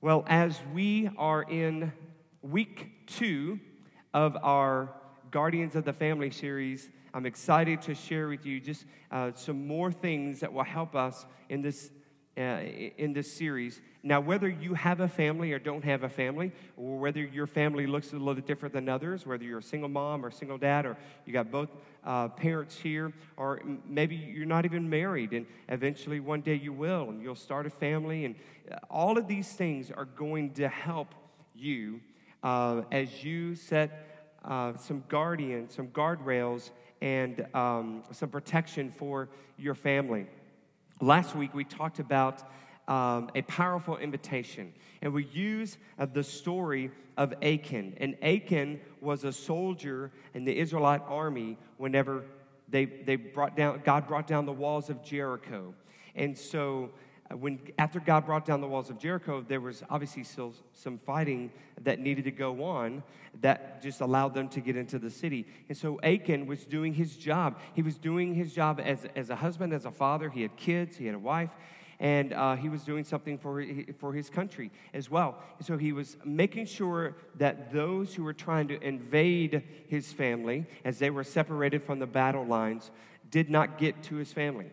Well, as we are in week two of our Guardians of the Family series, I'm excited to share with you just uh, some more things that will help us in this uh, in this series. Now, whether you have a family or don't have a family, or whether your family looks a little different than others, whether you're a single mom or single dad, or you got both uh, parents here, or maybe you're not even married, and eventually one day you will, and you'll start a family, and uh, all of these things are going to help you uh, as you set uh, some guardians, some guardrails, and um, some protection for your family. Last week, we talked about um, a powerful invitation, and we use uh, the story of Achan. And Achan was a soldier in the Israelite army whenever they, they brought down, God brought down the walls of Jericho. And so, when after God brought down the walls of Jericho, there was obviously still some fighting that needed to go on that just allowed them to get into the city. And so Achan was doing his job. He was doing his job as, as a husband, as a father. He had kids, he had a wife, and uh, he was doing something for, for his country as well. And so he was making sure that those who were trying to invade his family, as they were separated from the battle lines, did not get to his family.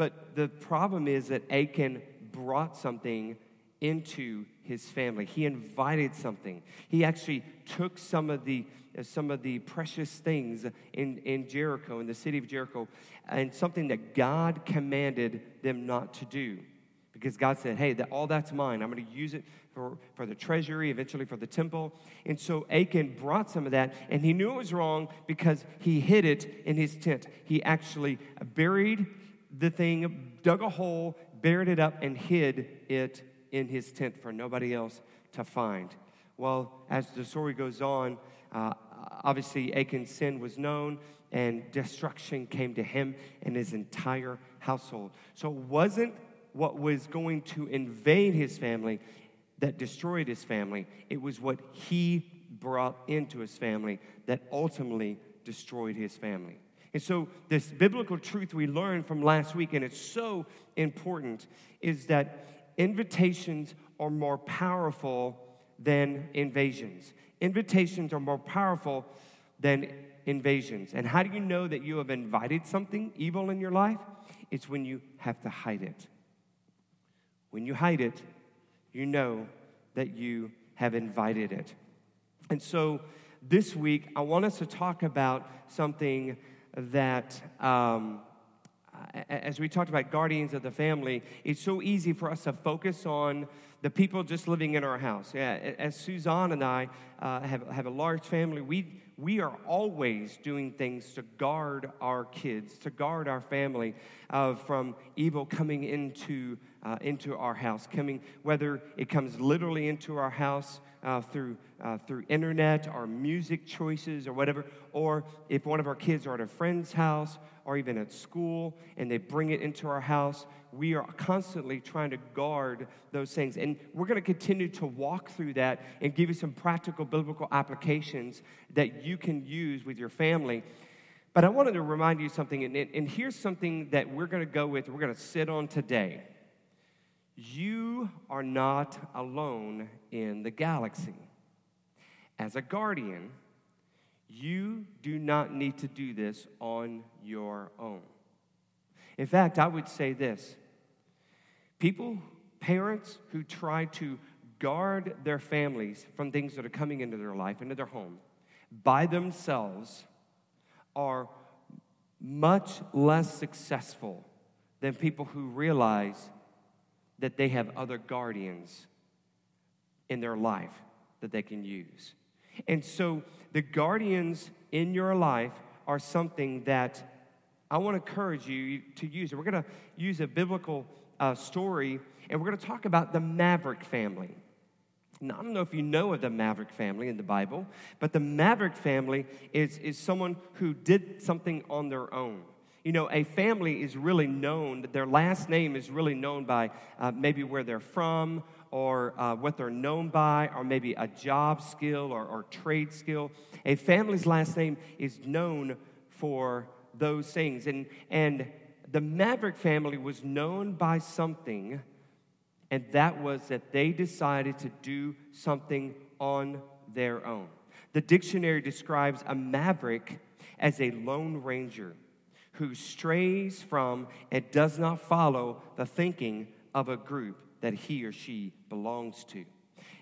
But the problem is that Achan brought something into his family. He invited something. He actually took some of the uh, some of the precious things in, in Jericho, in the city of Jericho, and something that God commanded them not to do. Because God said, hey, that, all that's mine. I'm going to use it for, for the treasury, eventually for the temple. And so Achan brought some of that, and he knew it was wrong because he hid it in his tent. He actually buried the thing, dug a hole, buried it up, and hid it in his tent for nobody else to find. Well, as the story goes on, uh, obviously Achan's sin was known and destruction came to him and his entire household. So it wasn't what was going to invade his family that destroyed his family, it was what he brought into his family that ultimately destroyed his family. And so, this biblical truth we learned from last week, and it's so important, is that invitations are more powerful than invasions. Invitations are more powerful than invasions. And how do you know that you have invited something evil in your life? It's when you have to hide it. When you hide it, you know that you have invited it. And so this week, I want us to talk about something that um, as we talked about guardians of the family, it's so easy for us to focus on the people just living in our house. Yeah, as Suzanne and I uh, have, have a large family, we, we are always doing things to guard our kids, to guard our family uh, from evil coming into, uh, into our house, coming, whether it comes literally into our house uh, through, uh, through internet or music choices or whatever, or if one of our kids are at a friend's house or even at school and they bring it into our house, we are constantly trying to guard those things. And we're going to continue to walk through that and give you some practical biblical applications that you can use with your family. But I wanted to remind you something, and, and here's something that we're going to go with, we're going to sit on today. You are not alone in the galaxy. As a guardian, you do not need to do this on your own. In fact, I would say this people, parents who try to guard their families from things that are coming into their life, into their home, by themselves are much less successful than people who realize that they have other guardians in their life that they can use. And so the guardians in your life are something that I want to encourage you to use. We're going to use a biblical uh, story, and we're going to talk about the Maverick family. Now, I don't know if you know of the Maverick family in the Bible, but the Maverick family is, is someone who did something on their own. You know, a family is really known, their last name is really known by uh, maybe where they're from or uh, what they're known by, or maybe a job skill or, or trade skill. A family's last name is known for those things. And, and the Maverick family was known by something and that was that they decided to do something on their own. The dictionary describes a maverick as a lone ranger who strays from and does not follow the thinking of a group that he or she belongs to.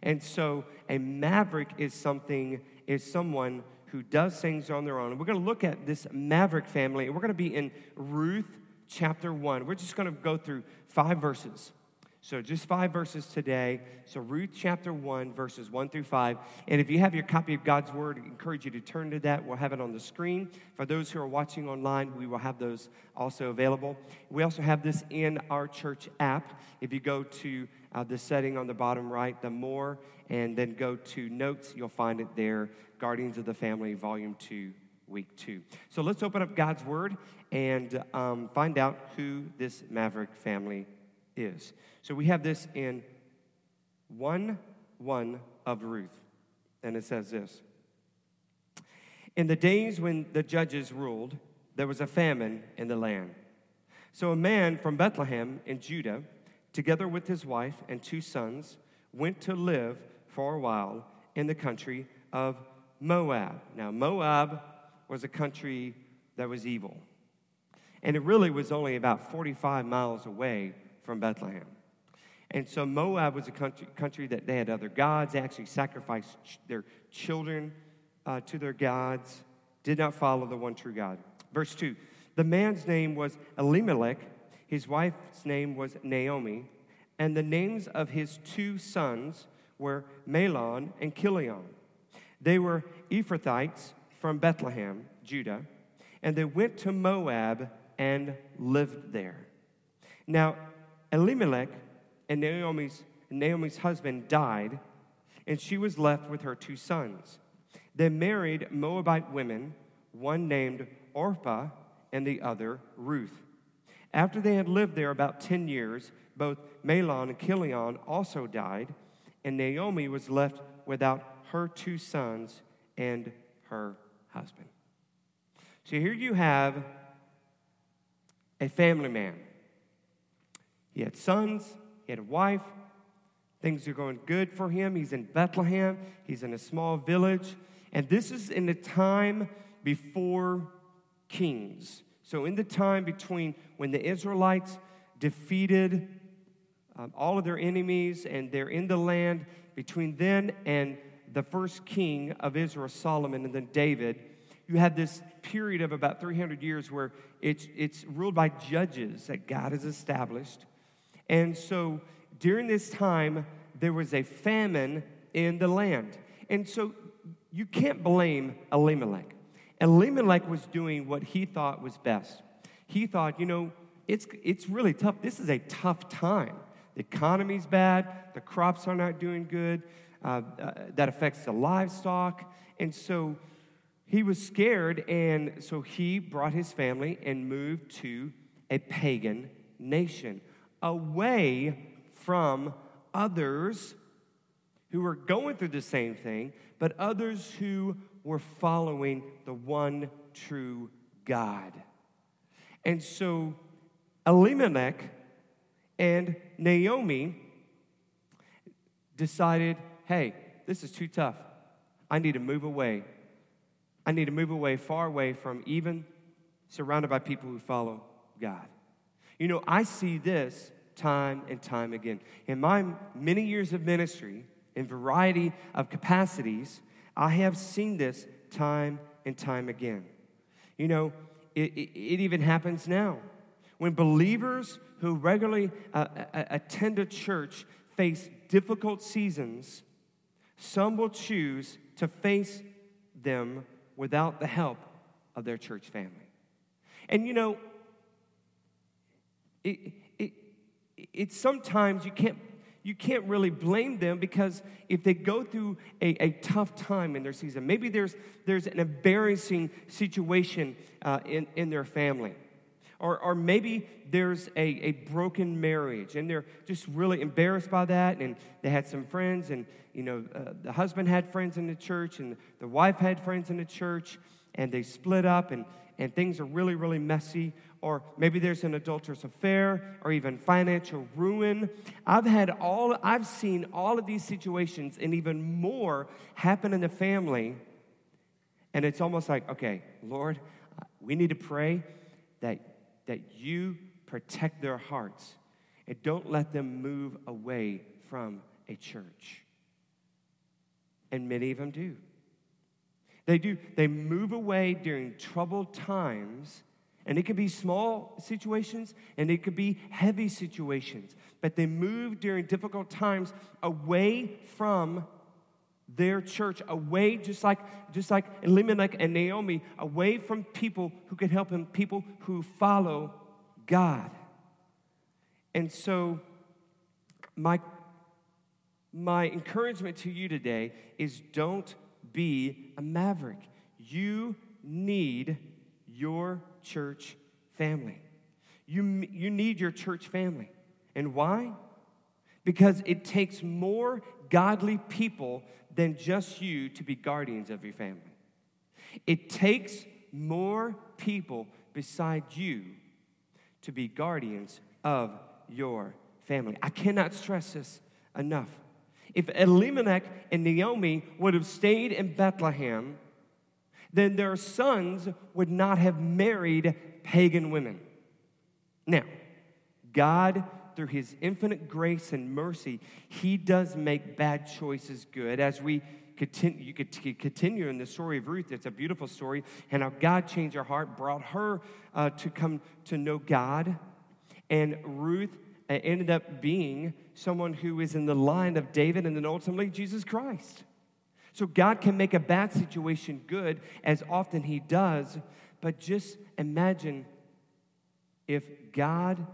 And so a maverick is something is someone who does things on their own. And we're going to look at this maverick family. And we're going to be in Ruth chapter 1. We're just going to go through five verses. So, just five verses today. So, Ruth chapter 1, verses 1 through 5. And if you have your copy of God's Word, I encourage you to turn to that. We'll have it on the screen. For those who are watching online, we will have those also available. We also have this in our church app. If you go to uh, the setting on the bottom right, the more, and then go to notes, you'll find it there Guardians of the Family, Volume 2, Week 2. So, let's open up God's Word and um, find out who this Maverick family is. So we have this in 1 1 of Ruth, and it says this In the days when the judges ruled, there was a famine in the land. So a man from Bethlehem in Judah, together with his wife and two sons, went to live for a while in the country of Moab. Now, Moab was a country that was evil. And it really was only about 45 miles away from Bethlehem. And so Moab was a country, country that they had other gods. They actually sacrificed ch- their children uh, to their gods, did not follow the one true God. Verse 2 The man's name was Elimelech, his wife's name was Naomi, and the names of his two sons were Mahlon and Chilion. They were Ephrathites from Bethlehem, Judah, and they went to Moab and lived there. Now, Elimelech and Naomi's, Naomi's husband died, and she was left with her two sons. They married Moabite women, one named Orpah and the other Ruth. After they had lived there about 10 years, both Mahlon and Chilion also died, and Naomi was left without her two sons and her husband. So here you have a family man he had sons, he had a wife. Things are going good for him. He's in Bethlehem, he's in a small village. And this is in the time before kings. So, in the time between when the Israelites defeated um, all of their enemies and they're in the land, between then and the first king of Israel, Solomon, and then David, you have this period of about 300 years where it's, it's ruled by judges that God has established. And so during this time, there was a famine in the land. And so you can't blame Elimelech. Elimelech was doing what he thought was best. He thought, you know, it's, it's really tough. This is a tough time. The economy's bad, the crops are not doing good, uh, uh, that affects the livestock. And so he was scared, and so he brought his family and moved to a pagan nation away from others who were going through the same thing, but others who were following the one true God. And so Elimelech and Naomi decided hey, this is too tough. I need to move away. I need to move away, far away from even surrounded by people who follow God. You know, I see this time and time again. In my many years of ministry, in variety of capacities, I have seen this time and time again. You know, it, it, it even happens now. When believers who regularly uh, attend a church face difficult seasons, some will choose to face them without the help of their church family. And you know, it, it, it's sometimes you can't you can't really blame them because if they go through a, a tough time in their season, maybe there's, there's an embarrassing situation uh, in, in their family. Or, or maybe there's a, a broken marriage and they're just really embarrassed by that. And they had some friends, and you know, uh, the husband had friends in the church, and the wife had friends in the church, and they split up, and, and things are really, really messy. Or maybe there's an adulterous affair or even financial ruin. I've had all I've seen all of these situations and even more happen in the family. And it's almost like, okay, Lord, we need to pray that that you protect their hearts and don't let them move away from a church. And many of them do. They do. They move away during troubled times and it could be small situations and it could be heavy situations. But they move during difficult times away from their church, away, just like, just like Elimelech and Naomi, away from people who could help him, people who follow God. And so, my, my encouragement to you today is don't be a maverick. You need your church family. You, you need your church family. And why? Because it takes more godly people than just you to be guardians of your family. It takes more people beside you to be guardians of your family. I cannot stress this enough. If Elimelech and Naomi would have stayed in Bethlehem, then their sons would not have married pagan women. Now, God, through his infinite grace and mercy, he does make bad choices good. As we continue, you could continue in the story of Ruth, it's a beautiful story, and how God changed her heart, brought her uh, to come to know God. And Ruth uh, ended up being someone who is in the line of David and then ultimately Jesus Christ. So God can make a bad situation good as often He does, but just imagine if God,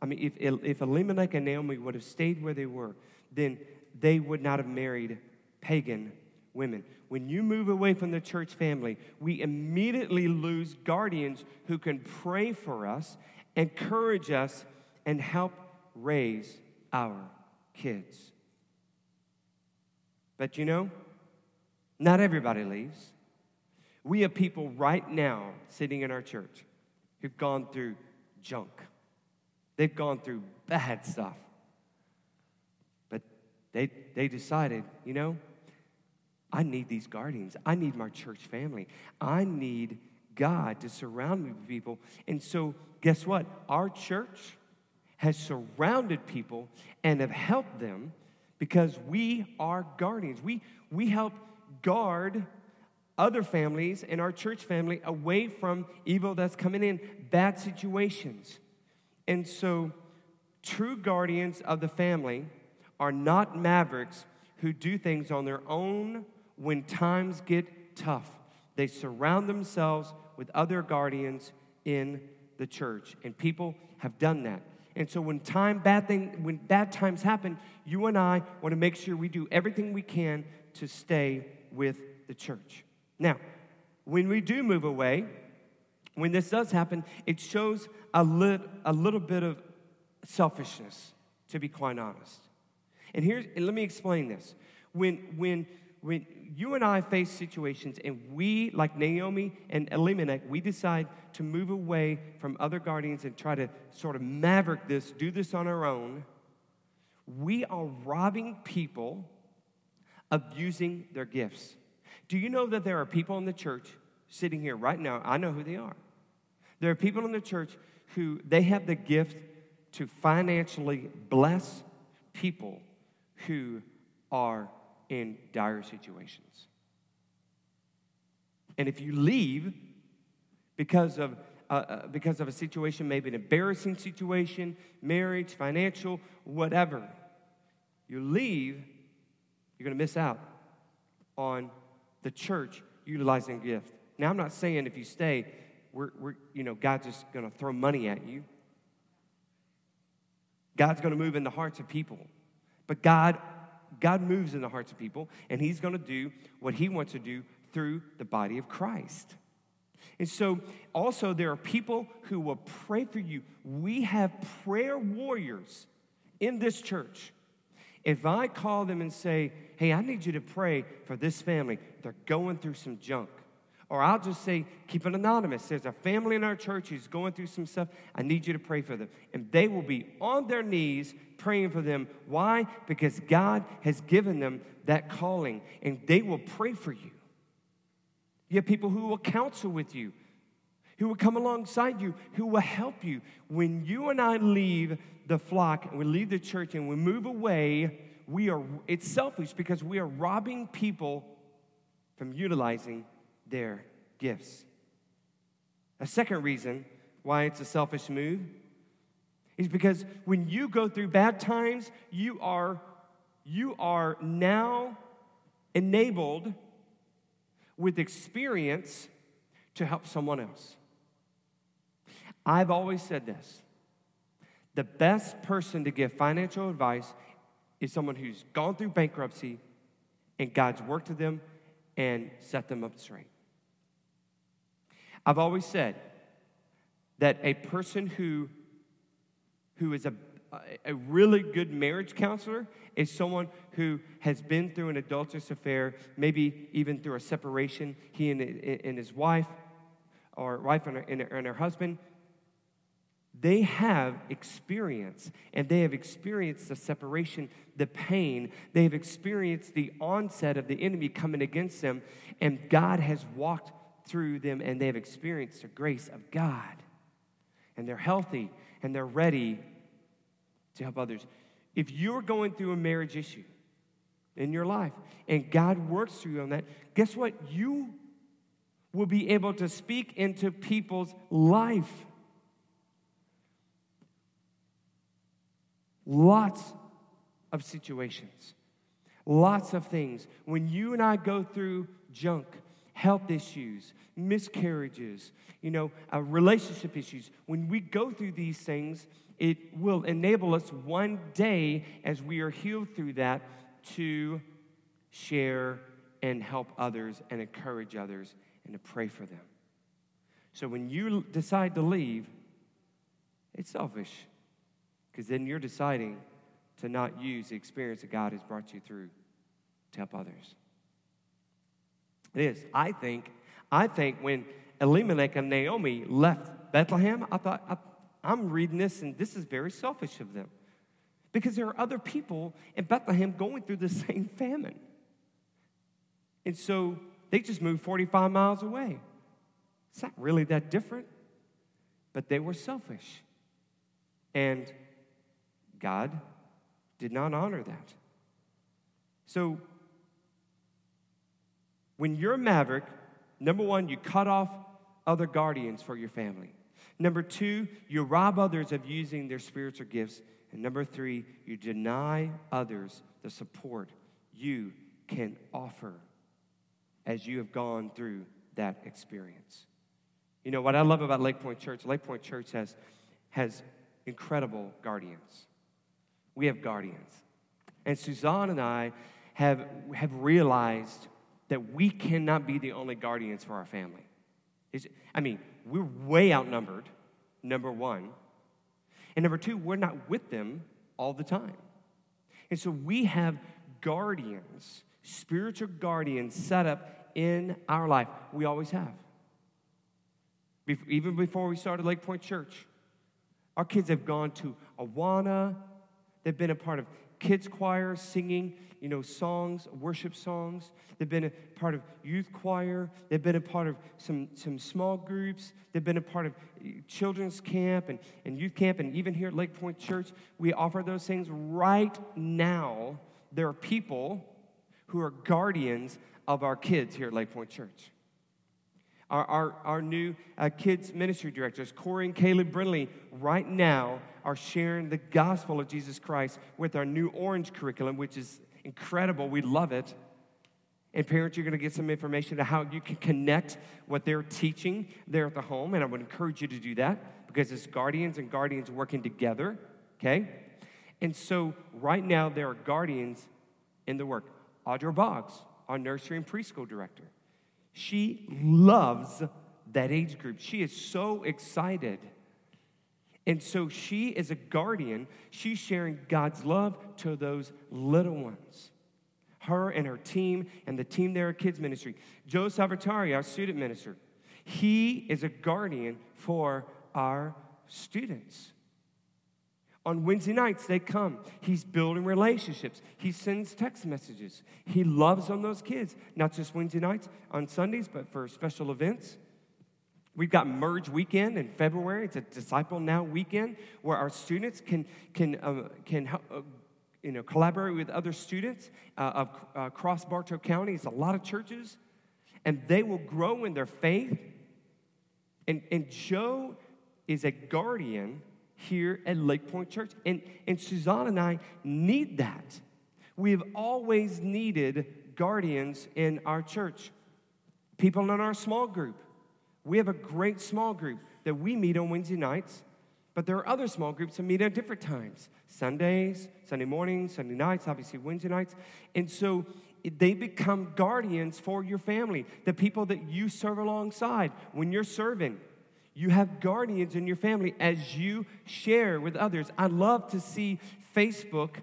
I mean, if, if Elimelech and Naomi would have stayed where they were, then they would not have married pagan women. When you move away from the church family, we immediately lose guardians who can pray for us, encourage us, and help raise our kids. But you know, not everybody leaves. We have people right now sitting in our church who've gone through junk. They've gone through bad stuff. But they, they decided, you know, I need these guardians. I need my church family. I need God to surround me with people. And so, guess what? Our church has surrounded people and have helped them because we are guardians. We, we help guard other families and our church family away from evil that's coming in, bad situations. And so, true guardians of the family are not mavericks who do things on their own when times get tough. They surround themselves with other guardians in the church, and people have done that. And so when time bad thing when bad times happen, you and I want to make sure we do everything we can to stay with the church. Now, when we do move away, when this does happen, it shows a, lit, a little bit of selfishness, to be quite honest. And here's, and let me explain this. When, when, when you and I face situations and we, like Naomi and Elimelech, we decide to move away from other guardians and try to sort of maverick this, do this on our own, we are robbing people of using their gifts. Do you know that there are people in the church sitting here right now? I know who they are. There are people in the church who they have the gift to financially bless people who are in dire situations. And if you leave because of uh, uh, because of a situation, maybe an embarrassing situation, marriage, financial, whatever, you leave you're going to miss out on the church utilizing gift. Now, I'm not saying if you stay, we're, we're you know, God's just going to throw money at you. God's going to move in the hearts of people. But God, God moves in the hearts of people, and He's going to do what He wants to do through the body of Christ. And so, also, there are people who will pray for you. We have prayer warriors in this church if I call them and say, hey, I need you to pray for this family, they're going through some junk, Or I'll just say, keep it anonymous. There's a family in our church who's going through some stuff. I need you to pray for them. And they will be on their knees praying for them. Why? Because God has given them that calling, and they will pray for you. You have people who will counsel with you, who will come alongside you, who will help you. When you and I leave the flock and we leave the church and we move away, we are it's selfish because we are robbing people from utilizing their gifts. A second reason why it's a selfish move is because when you go through bad times, you are you are now enabled with experience to help someone else. I've always said this. The best person to give financial advice is someone who's gone through bankruptcy and God's worked with them and set them up straight. I've always said that a person who, who is a, a really good marriage counselor is someone who has been through an adulterous affair, maybe even through a separation, he and, and his wife, or wife and her, and her, and her husband. They have experience, and they have experienced the separation, the pain. They have experienced the onset of the enemy coming against them, and God has walked through them and they have experienced the grace of God. And they're healthy and they're ready to help others. If you're going through a marriage issue in your life and God works through you on that, guess what? You will be able to speak into people's life. Lots of situations, lots of things. When you and I go through junk, health issues, miscarriages, you know, uh, relationship issues. When we go through these things, it will enable us one day as we are healed through that to share and help others and encourage others and to pray for them. So when you decide to leave, it's selfish because then you're deciding to not use the experience that God has brought you through to help others. It is. I think, I think when Elimelech and Naomi left Bethlehem, I thought, I'm reading this and this is very selfish of them. Because there are other people in Bethlehem going through the same famine. And so they just moved 45 miles away. It's not really that different, but they were selfish. And God did not honor that. So when you're a maverick, number one, you cut off other guardians for your family. Number two, you rob others of using their spiritual gifts. And number three, you deny others the support you can offer as you have gone through that experience. You know what I love about Lake Point Church? Lake Point Church has, has incredible guardians. We have guardians. And Suzanne and I have, have realized that we cannot be the only guardians for our family. It's, I mean, we're way outnumbered, number one. And number two, we're not with them all the time. And so we have guardians, spiritual guardians set up in our life. We always have. even before we started Lake Point Church, our kids have gone to Awana. They've been a part of kids' choir singing you know, songs, worship songs. They've been a part of youth choir. They've been a part of some, some small groups. They've been a part of children's camp and, and youth camp. And even here at Lake Point Church, we offer those things. Right now, there are people who are guardians of our kids here at Lake Point Church. Our, our, our new uh, kids ministry directors, Corey and Caleb Brindley, right now are sharing the gospel of Jesus Christ with our new orange curriculum, which is incredible. We love it. And parents, you're going to get some information to how you can connect what they're teaching there at the home. And I would encourage you to do that because it's guardians and guardians working together, okay? And so right now, there are guardians in the work. Audra Boggs, our nursery and preschool director, she loves that age group. She is so excited. And so she is a guardian. She's sharing God's love to those little ones. her and her team and the team there at Kids Ministry. Joe Salvatore, our student minister, he is a guardian for our students. On Wednesday nights, they come. He's building relationships. He sends text messages. He loves on those kids, not just Wednesday nights, on Sundays, but for special events. We've got Merge Weekend in February. It's a Disciple Now weekend where our students can, can, uh, can uh, you know, collaborate with other students uh, of, uh, across Bartow County. It's a lot of churches, and they will grow in their faith. And, and Joe is a guardian here at Lake Point Church. And, and Suzanne and I need that. We have always needed guardians in our church, people in our small group. We have a great small group that we meet on Wednesday nights, but there are other small groups that meet at different times Sundays, Sunday mornings, Sunday nights, obviously Wednesday nights. And so they become guardians for your family, the people that you serve alongside when you're serving. You have guardians in your family as you share with others. I love to see Facebook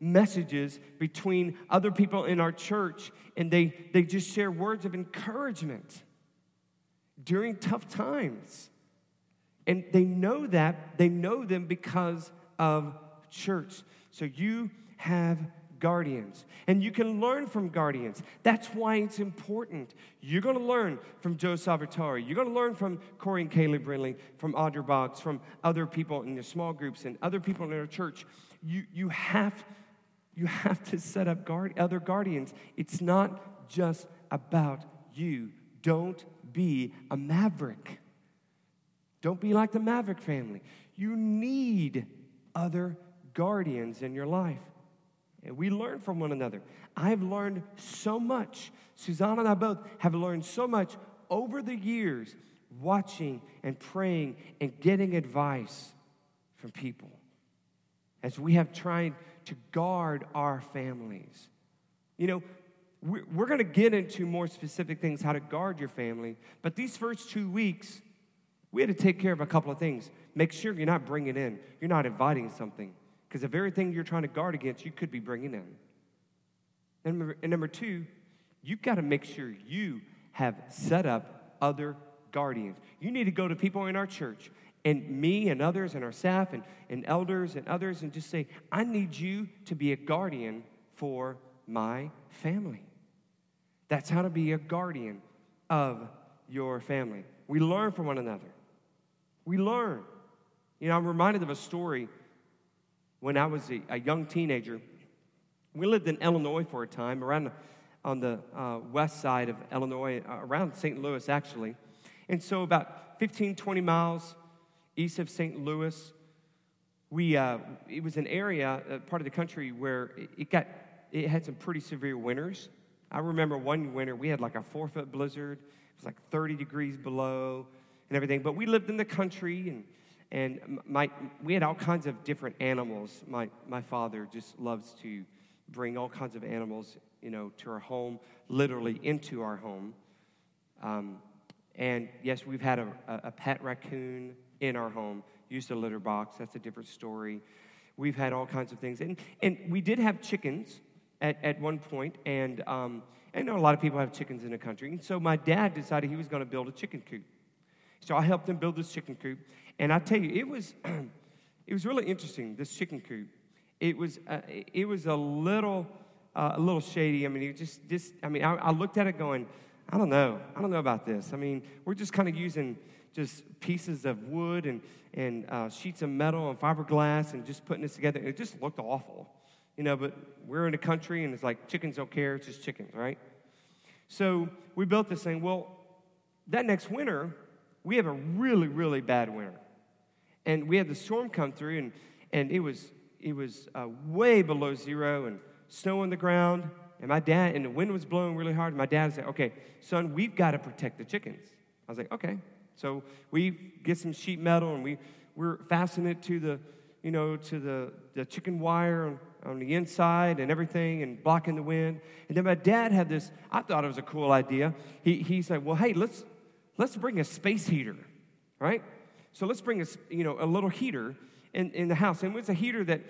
messages between other people in our church and they, they just share words of encouragement during tough times. And they know that, they know them because of church. So you have guardians. And you can learn from guardians. That's why it's important. You're going to learn from Joe Salvatore. You're going to learn from Corey and Kaylee Brindley, from Audra Boggs, from other people in your small groups and other people in our church. You, you, have, you have to set up guard, other guardians. It's not just about you. Don't be a maverick. Don't be like the Maverick family. You need other guardians in your life. And we learn from one another. I've learned so much. Suzanne and I both have learned so much over the years watching and praying and getting advice from people as we have tried to guard our families. You know, we're going to get into more specific things, how to guard your family, but these first two weeks, we had to take care of a couple of things. Make sure you're not bringing in, you're not inviting something because the very thing you're trying to guard against, you could be bringing in. And number, and number two, you've got to make sure you have set up other guardians. You need to go to people in our church and me and others and our staff and, and elders and others and just say, I need you to be a guardian for my family. That's how to be a guardian of your family. We learn from one another. We learn. You know, I'm reminded of a story when I was a, a young teenager. We lived in Illinois for a time, around on the uh, west side of Illinois, uh, around St. Louis, actually. And so, about 15, 20 miles east of St. Louis, we, uh, it was an area, uh, part of the country, where it, it got, it had some pretty severe winters. I remember one winter we had like a four foot blizzard. It was like 30 degrees below and everything. But we lived in the country and and my, we had all kinds of different animals. My, my father just loves to bring all kinds of animals, you know, to our home, literally into our home. Um, and yes, we've had a, a, pet raccoon in our home, used a litter box. That's a different story. We've had all kinds of things. And, and we did have chickens at, at one point, and um, I know a lot of people have chickens in the country. And so my dad decided he was going to build a chicken coop. So I helped him build this chicken coop. And I tell you, it was, it was really interesting, this chicken coop. It was, uh, it was a little, uh, a little shady. I mean, it just, just I mean, I, I looked at it going, I don't know. I don't know about this. I mean, we're just kind of using just pieces of wood and, and uh, sheets of metal and fiberglass and just putting this together. It just looked awful, you know, but we're in a country and it's like chickens don't care, it's just chickens, right? So we built this thing. Well, that next winter, we have a really, really bad winter. And we had the storm come through, and, and it was, it was uh, way below zero and snow on the ground. And my dad, and the wind was blowing really hard. And my dad said, Okay, son, we've got to protect the chickens. I was like, Okay. So we get some sheet metal and we, we're fastening it to the, you know, to the, the chicken wire on, on the inside and everything and blocking the wind. And then my dad had this, I thought it was a cool idea. He, he said, Well, hey, let's, let's bring a space heater, right? So let's bring a, you know, a little heater in, in the house. And it's a heater that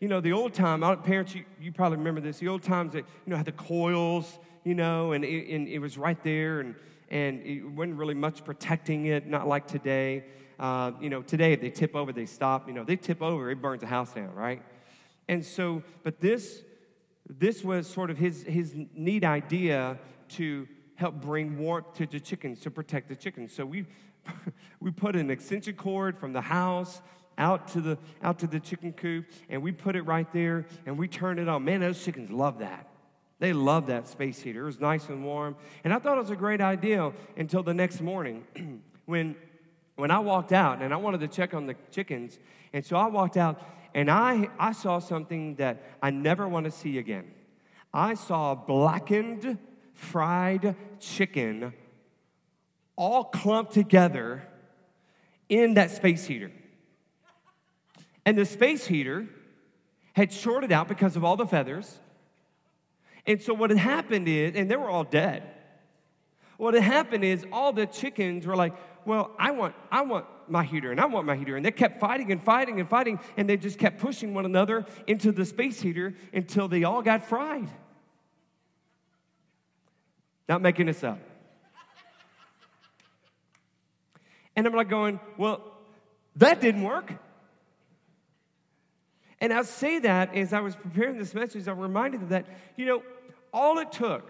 you know, the old time, parents, you, you probably remember this, the old times that, you know, had the coils, you know, and it, and it was right there, and, and it wasn't really much protecting it, not like today. Uh, you know, today if they tip over, they stop. You know, they tip over, it burns the house down, right? And so, but this, this was sort of his, his neat idea to help bring warmth to the chickens, to protect the chickens. So we, we put an extension cord from the house out to the out to the chicken coop and we put it right there and we turn it on. Man those chickens love that. They love that space heater. It was nice and warm. And i thought it was a great idea until the next morning when when i walked out and i wanted to check on the chickens. And so i walked out and i i saw something that i never want to see again. I saw blackened fried chicken all clumped together in that space heater. And the space heater had shorted out because of all the feathers. And so what had happened is, and they were all dead. What had happened is all the chickens were like, well, I want, I want my heater and I want my heater. And they kept fighting and fighting and fighting, and they just kept pushing one another into the space heater until they all got fried. Not making this up. And I'm like going, well, that didn't work. And I say that as I was preparing this message, I'm reminded of that, you know, all it took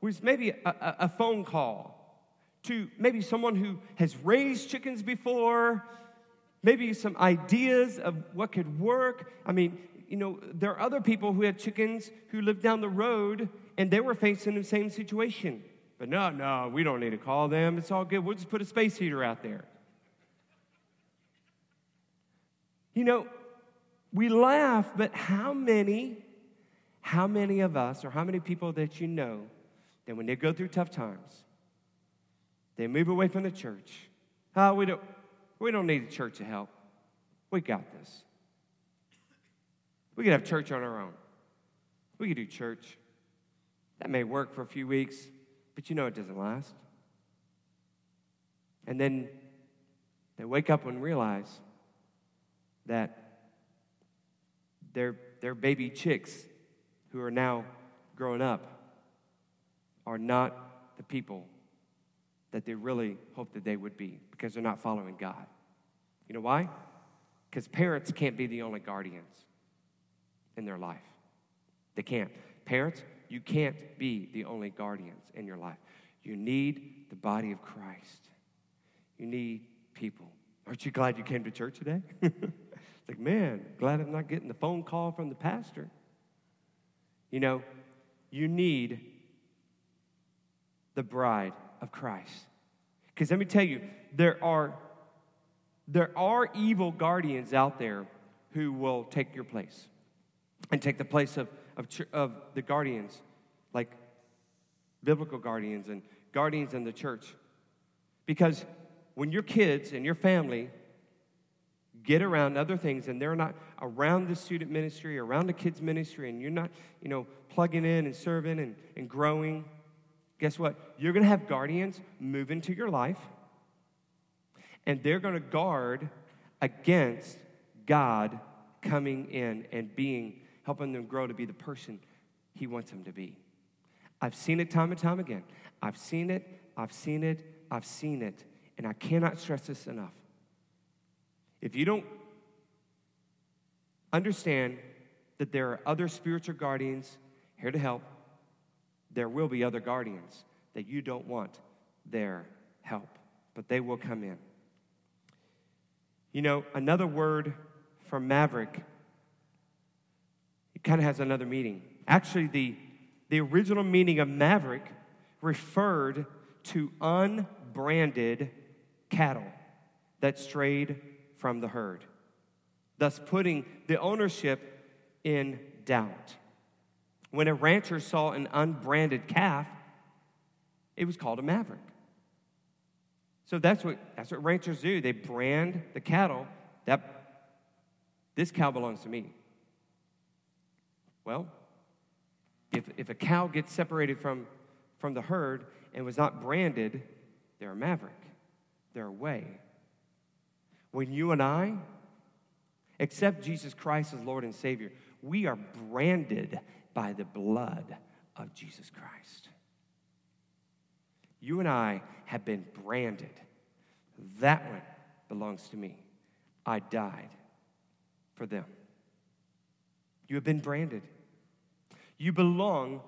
was maybe a, a, a phone call to maybe someone who has raised chickens before, maybe some ideas of what could work. I mean, you know, there are other people who had chickens who live down the road and they were facing the same situation. But no, no, we don't need to call them. It's all good. We'll just put a space heater out there. You know, we laugh, but how many, how many of us, or how many people that you know, that when they go through tough times, they move away from the church? Oh, we don't, we don't need the church to help. We got this. We could have church on our own. We could do church. That may work for a few weeks, but you know it doesn't last. And then they wake up and realize that their, their baby chicks who are now growing up are not the people that they really hope that they would be because they're not following God. You know why? Because parents can't be the only guardians in their life. They can't. Parents, you can't be the only guardians in your life. You need the body of Christ. You need people. Aren't you glad you came to church today? it's like, man, glad I'm not getting the phone call from the pastor. You know, you need the bride of Christ. Because let me tell you, there are there are evil guardians out there who will take your place and take the place of of, of the guardians, like biblical guardians and guardians in the church. Because when your kids and your family get around other things and they're not around the student ministry, around the kids' ministry, and you're not, you know, plugging in and serving and, and growing, guess what? You're going to have guardians move into your life, and they're going to guard against God coming in and being helping them grow to be the person He wants them to be. I've seen it time and time again. I've seen it, I've seen it, I've seen it, and I cannot stress this enough. If you don't understand that there are other spiritual guardians here to help, there will be other guardians that you don't want their help, but they will come in. You know, another word for Maverick it kind of has another meaning. Actually, the, the original meaning of maverick referred to unbranded cattle that strayed from the herd, thus putting the ownership in doubt. When a rancher saw an unbranded calf, it was called a maverick. So that's what, that's what ranchers do. They brand the cattle that this cow belongs to me. Well, if, if a cow gets separated from, from the herd and was not branded, they're a maverick. They're away. When you and I, accept Jesus Christ as Lord and Savior, we are branded by the blood of Jesus Christ. You and I have been branded. That one belongs to me. I died for them. You have been branded. You belong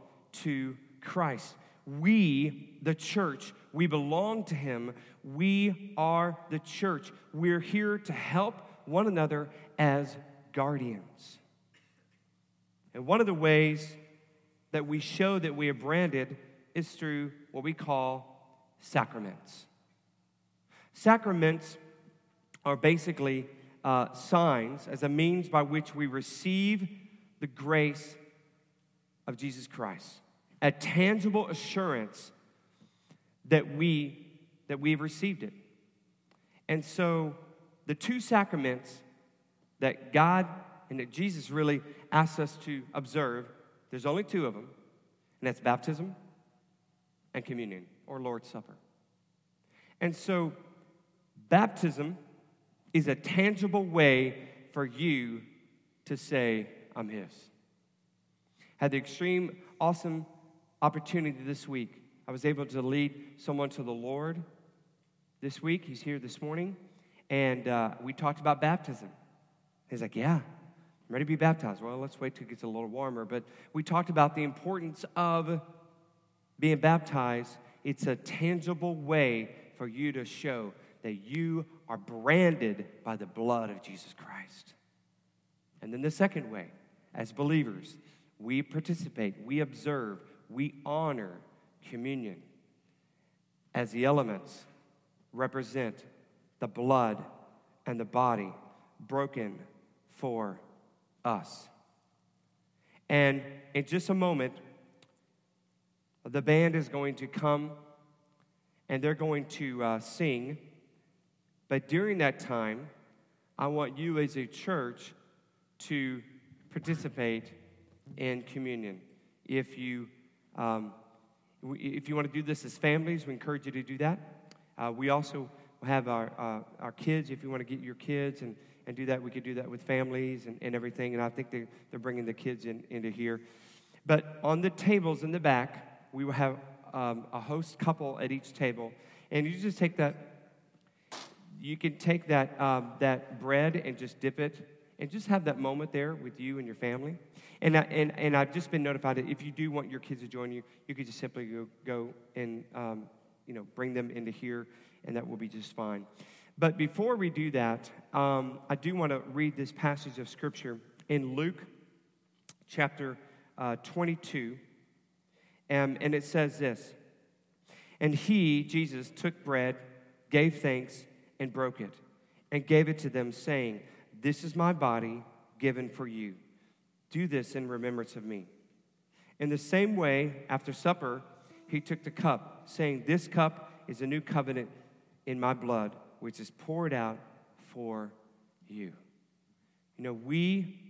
to Christ. We, the church, we belong to Him. We are the church. We're here to help one another as guardians. And one of the ways that we show that we are branded is through what we call sacraments. Sacraments are basically uh, signs as a means by which we receive the grace of Jesus Christ, a tangible assurance that we that we've received it. And so the two sacraments that God and that Jesus really asks us to observe, there's only two of them, and that's baptism and communion or Lord's Supper. And so baptism is a tangible way for you to say, I'm His. Had the extreme, awesome opportunity this week. I was able to lead someone to the Lord this week. He's here this morning. And uh, we talked about baptism. He's like, Yeah, I'm ready to be baptized. Well, let's wait till it gets a little warmer. But we talked about the importance of being baptized. It's a tangible way for you to show that you are branded by the blood of Jesus Christ. And then the second way, as believers, we participate, we observe, we honor communion as the elements represent the blood and the body broken for us. And in just a moment, the band is going to come and they're going to uh, sing. But during that time, I want you as a church to participate in communion. If you, um, if you want to do this as families, we encourage you to do that. Uh, we also have our, uh, our kids. If you want to get your kids and, and do that, we could do that with families and, and everything. And I think they, they're bringing the kids in, into here. But on the tables in the back, we will have um, a host couple at each table. And you just take that, you can take that, um, that bread and just dip it and just have that moment there with you and your family. And, I, and, and I've just been notified that if you do want your kids to join you, you could just simply go, go and um, you know, bring them into here, and that will be just fine. But before we do that, um, I do want to read this passage of Scripture in Luke chapter uh, 22. And, and it says this And he, Jesus, took bread, gave thanks, and broke it, and gave it to them, saying, This is my body given for you. Do this in remembrance of me. In the same way, after supper, he took the cup, saying, This cup is a new covenant in my blood, which is poured out for you. You know, we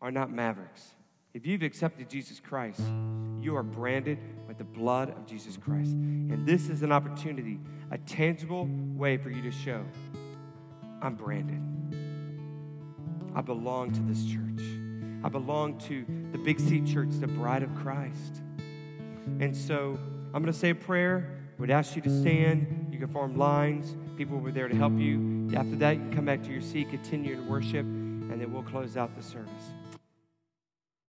are not mavericks. If you've accepted Jesus Christ, you are branded with the blood of Jesus Christ. And this is an opportunity, a tangible way for you to show I'm branded. I belong to this church. I belong to the Big C Church, the bride of Christ. And so I'm going to say a prayer. Would ask you to stand. You can form lines. People were there to help you. After that, you can come back to your seat, continue to worship, and then we'll close out the service.